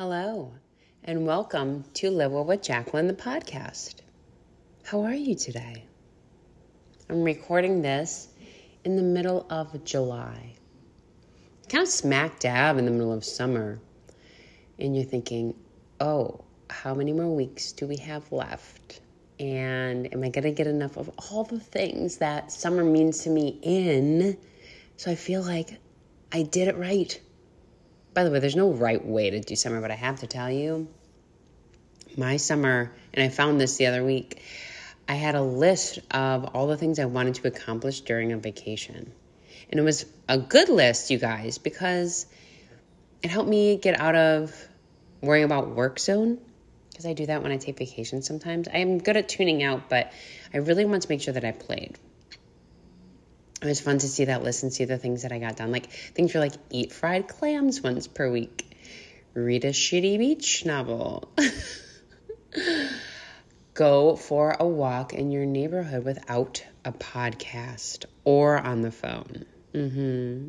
Hello, and welcome to Live Well with Jacqueline, the podcast. How are you today? I'm recording this in the middle of July, kind of smack dab in the middle of summer. And you're thinking, oh, how many more weeks do we have left? And am I going to get enough of all the things that summer means to me in so I feel like I did it right? By the way, there's no right way to do summer, but I have to tell you, my summer, and I found this the other week, I had a list of all the things I wanted to accomplish during a vacation. And it was a good list, you guys, because it helped me get out of worrying about work zone. Because I do that when I take vacations sometimes. I'm good at tuning out, but I really want to make sure that I played it was fun to see that list and see the things that I got done. Like things were like eat fried clams once per week, read a shitty beach novel, go for a walk in your neighborhood without a podcast or on the phone. Mm-hmm.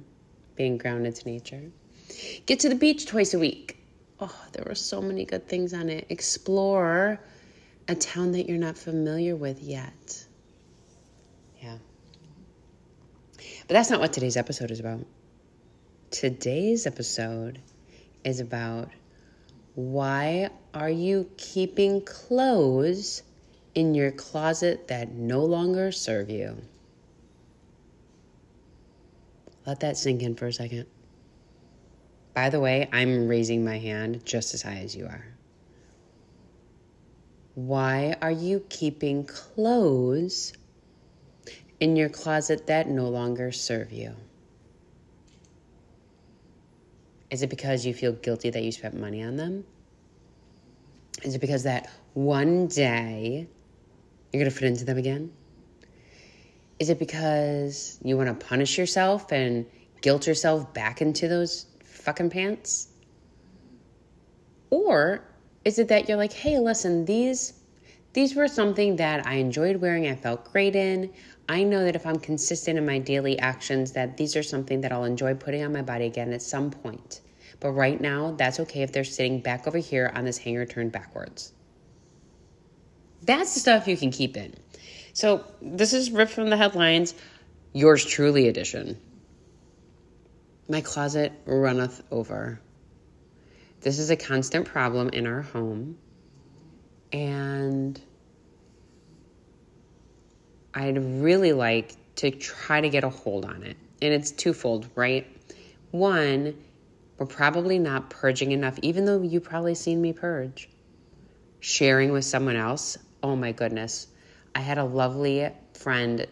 Being grounded to nature. Get to the beach twice a week. Oh, there were so many good things on it. Explore a town that you're not familiar with yet. Yeah. But that's not what today's episode is about. Today's episode is about why are you keeping clothes in your closet that no longer serve you? Let that sink in for a second. By the way, I'm raising my hand just as high as you are. Why are you keeping clothes in your closet that no longer serve you? Is it because you feel guilty that you spent money on them? Is it because that one day you're going to fit into them again? Is it because you want to punish yourself and guilt yourself back into those fucking pants? Or is it that you're like, hey, listen, these these were something that I enjoyed wearing, I felt great in. I know that if I'm consistent in my daily actions, that these are something that I'll enjoy putting on my body again at some point. But right now, that's okay if they're sitting back over here on this hanger turned backwards. That's the stuff you can keep in. So this is ripped from the headlines, yours truly edition. My closet runneth over. This is a constant problem in our home. And I'd really like to try to get a hold on it. And it's twofold, right? One, we're probably not purging enough, even though you've probably seen me purge. Sharing with someone else, oh my goodness. I had a lovely friend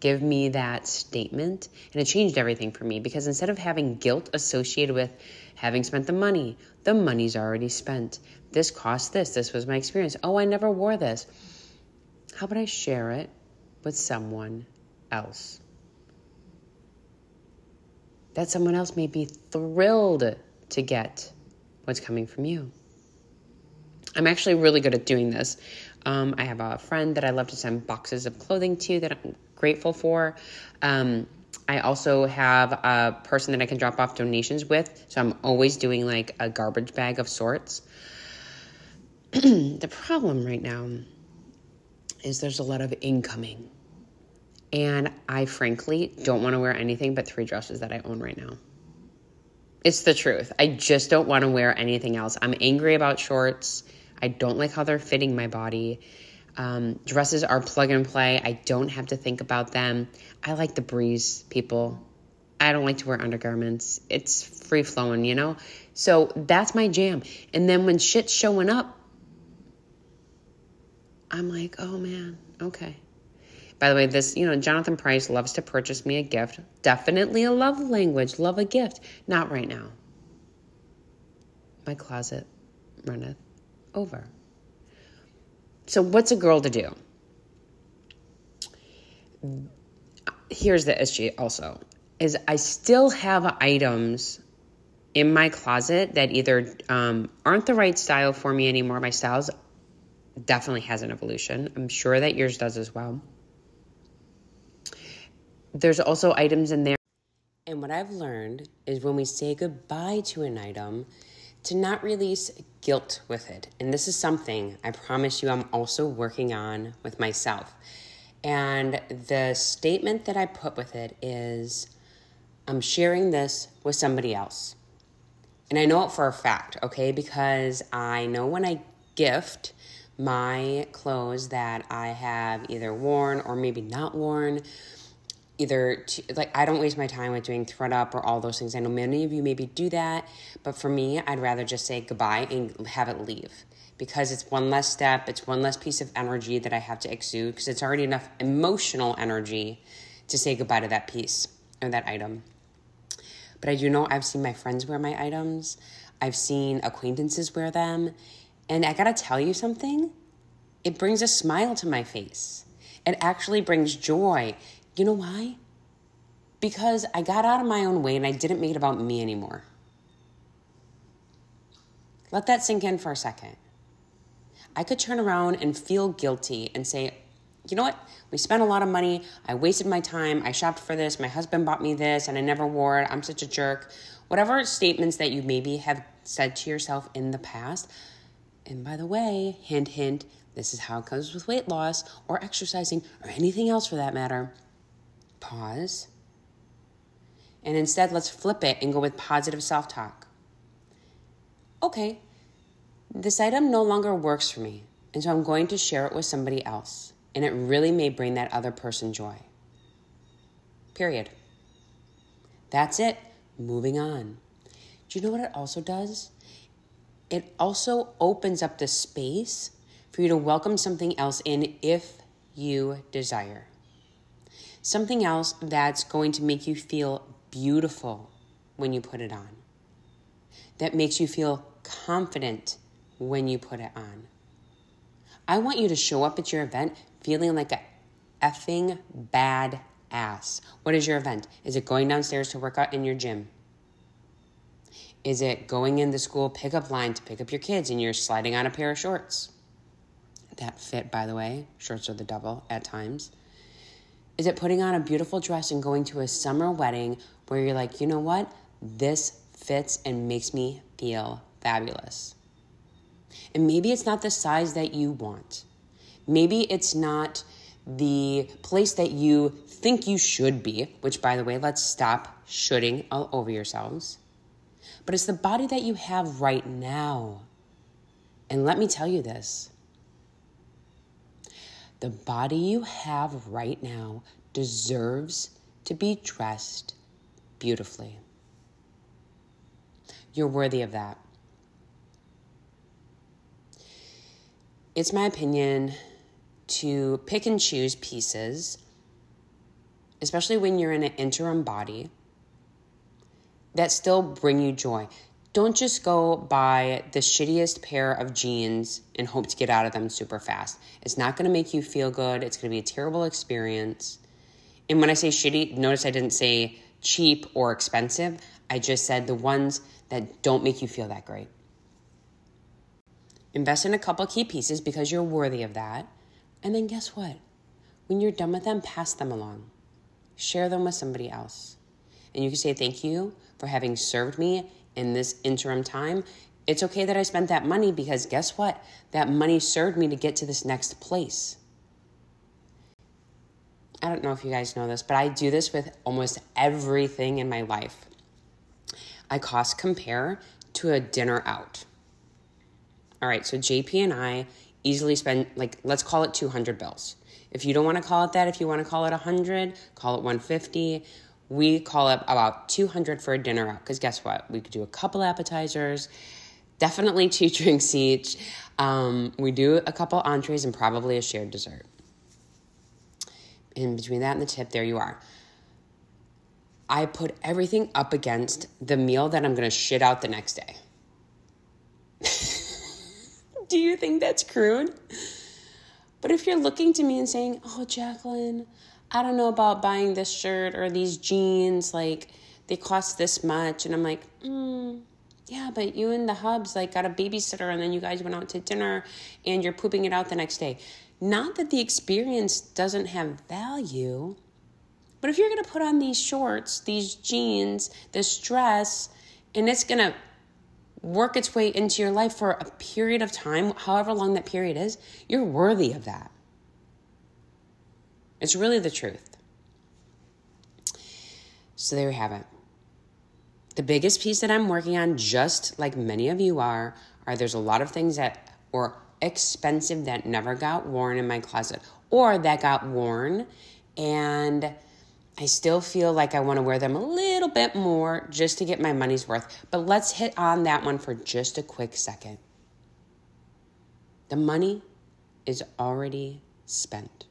give me that statement, and it changed everything for me because instead of having guilt associated with having spent the money, the money's already spent. This cost this. This was my experience. Oh, I never wore this. How about I share it with someone else. That someone else may be thrilled to get what's coming from you. I'm actually really good at doing this. Um, I have a friend that I love to send boxes of clothing to that I'm grateful for. Um, I also have a person that I can drop off donations with, so I'm always doing like a garbage bag of sorts. the problem right now is there's a lot of incoming. And I frankly don't want to wear anything but three dresses that I own right now. It's the truth. I just don't want to wear anything else. I'm angry about shorts. I don't like how they're fitting my body. Um, dresses are plug and play. I don't have to think about them. I like the breeze, people. I don't like to wear undergarments. It's free flowing, you know? So that's my jam. And then when shit's showing up, I'm like, oh man, okay. By the way, this, you know, Jonathan Price loves to purchase me a gift. Definitely a love language, love a gift. Not right now. My closet runneth over. So, what's a girl to do? Here's the issue also is I still have items in my closet that either um, aren't the right style for me anymore. My styles definitely has an evolution. I'm sure that yours does as well. There's also items in there. And what I've learned is when we say goodbye to an item, to not release guilt with it. And this is something I promise you I'm also working on with myself. And the statement that I put with it is I'm sharing this with somebody else. And I know it for a fact, okay? Because I know when I gift my clothes that I have either worn or maybe not worn, either to, like I don't waste my time with doing ThredUp or all those things. I know many of you maybe do that, but for me, I'd rather just say goodbye and have it leave because it's one less step, it's one less piece of energy that I have to exude because it's already enough emotional energy to say goodbye to that piece or that item. But I do know I've seen my friends wear my items. I've seen acquaintances wear them. And I gotta tell you something, it brings a smile to my face. It actually brings joy. You know why? Because I got out of my own way and I didn't make it about me anymore. Let that sink in for a second. I could turn around and feel guilty and say, you know what? We spent a lot of money. I wasted my time. I shopped for this. My husband bought me this and I never wore it. I'm such a jerk. Whatever statements that you maybe have said to yourself in the past. And by the way, hint, hint, this is how it comes with weight loss or exercising or anything else for that matter. Pause. And instead, let's flip it and go with positive self talk. Okay, this item no longer works for me, and so I'm going to share it with somebody else, and it really may bring that other person joy. Period. That's it. Moving on. Do you know what it also does? It also opens up the space for you to welcome something else in if you desire. Something else that's going to make you feel beautiful when you put it on, that makes you feel confident when you put it on. I want you to show up at your event feeling like a effing bad ass. What is your event? Is it going downstairs to work out in your gym? Is it going in the school pickup line to pick up your kids and you're sliding on a pair of shorts? That fit, by the way. Shorts are the devil at times. Is it putting on a beautiful dress and going to a summer wedding where you're like, you know what? This fits and makes me feel fabulous. And maybe it's not the size that you want. Maybe it's not the place that you think you should be, which, by the way, let's stop shooting all over yourselves. But it's the body that you have right now. And let me tell you this the body you have right now deserves to be dressed beautifully. You're worthy of that. it's my opinion to pick and choose pieces, especially when you're in an interim body, that still bring you joy. Don't just go buy the shittiest pair of jeans and hope to get out of them super fast. It's not going to make you feel good. It's going to be a terrible experience. And when I say shitty, notice I didn't say cheap or expensive. I just said the ones that don't make you feel that great. Invest in a couple key pieces because you're worthy of that. And then guess what? When you're done with them, pass them along. Share them with somebody else. And you can say, Thank you for having served me in this interim time. It's okay that I spent that money because guess what? That money served me to get to this next place. I don't know if you guys know this, but I do this with almost everything in my life. I cost compare to a dinner out. All right, so JP and I easily spend like let's call it 200 bills. If you don't want to call it that, if you want to call it 100, call it 150. We call it about 200 for a dinner out because guess what? We could do a couple appetizers, definitely two drinks each. Um, we do a couple entrees and probably a shared dessert. In between that and the tip, there you are. I put everything up against the meal that I'm going to shit out the next day. Do you think that's crude? But if you're looking to me and saying, oh, Jacqueline, I don't know about buying this shirt or these jeans, like they cost this much. And I'm like, mm, yeah, but you and the hubs like got a babysitter and then you guys went out to dinner and you're pooping it out the next day. Not that the experience doesn't have value, but if you're gonna put on these shorts, these jeans, this dress, and it's gonna work its way into your life for a period of time, however long that period is, you're worthy of that. It's really the truth. So there you have it. The biggest piece that I'm working on, just like many of you are, are there's a lot of things that were expensive that never got worn in my closet or that got worn and I still feel like I want to wear them a little bit more just to get my money's worth. But let's hit on that one for just a quick second. The money is already spent.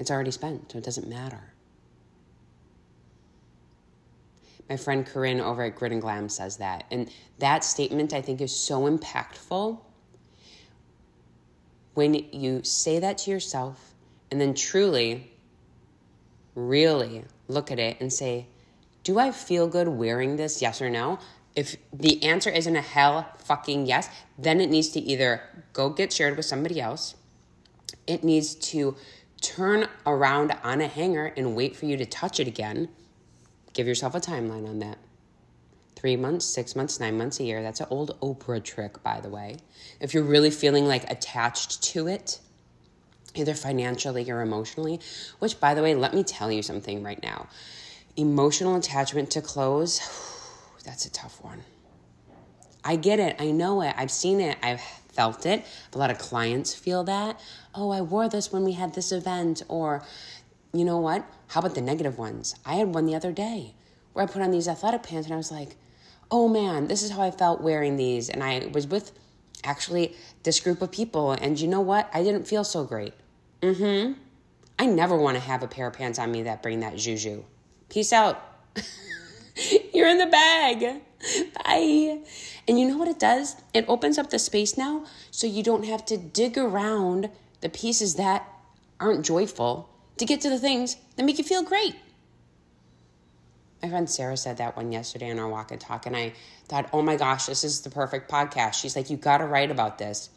It's already spent, so it doesn't matter. My friend Corinne over at Grit and Glam says that. And that statement I think is so impactful when you say that to yourself and then truly, really look at it and say, Do I feel good wearing this? Yes or no? If the answer isn't a hell fucking yes, then it needs to either go get shared with somebody else, it needs to turn around on a hanger and wait for you to touch it again. Give yourself a timeline on that. Three months, six months, nine months, a year. That's an old Oprah trick, by the way. If you're really feeling like attached to it, either financially or emotionally, which, by the way, let me tell you something right now. Emotional attachment to clothes, that's a tough one. I get it. I know it. I've seen it. I've felt it. A lot of clients feel that. Oh, I wore this when we had this event. Or, you know what? How about the negative ones? I had one the other day where I put on these athletic pants and I was like, oh man, this is how I felt wearing these. And I was with actually this group of people. And you know what? I didn't feel so great. Mm hmm. I never want to have a pair of pants on me that bring that juju. Peace out. You're in the bag. Bye. And you know what it does? It opens up the space now so you don't have to dig around the pieces that aren't joyful to get to the things that make you feel great. My friend Sarah said that one yesterday on our walk and talk, and I thought, oh my gosh, this is the perfect podcast. She's like, you got to write about this.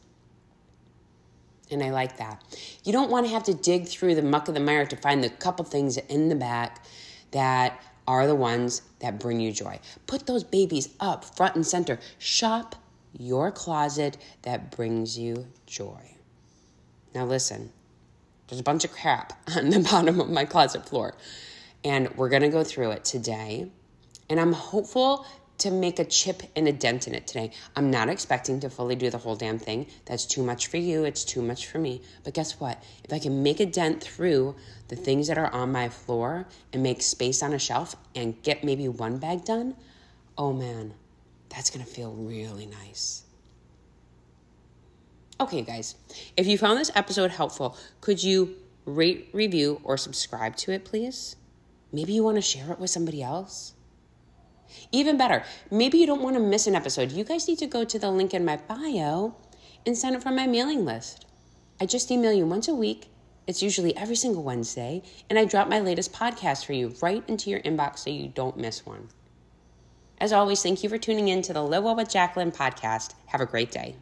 And I like that. You don't want to have to dig through the muck of the mire to find the couple things in the back that are the ones that bring you joy. Put those babies up front and center. Shop your closet that brings you joy. Now, listen, there's a bunch of crap on the bottom of my closet floor. And we're to go through it today. And I'm hopeful to make a chip and a dent in it today. I'm not expecting to fully do the whole damn thing. That's too much for you. It's too much for me. But guess what? If I can make a dent through the things that are on my floor and make space on a shelf and get maybe one bag done, oh man, that's going to feel really nice. Okay, guys, if you found this episode helpful, could you rate, review, or subscribe to it, please? Maybe you want to share it with somebody else. Even better, maybe you don't want to miss an episode. You guys need to go to the link in my bio and sign up for my mailing list. I just email you once a week. It's usually every single Wednesday, and I drop my latest podcast for you right into your inbox so you don't miss one. As always, thank you for tuning in to the Live Well with Jacqueline podcast. Have a great day.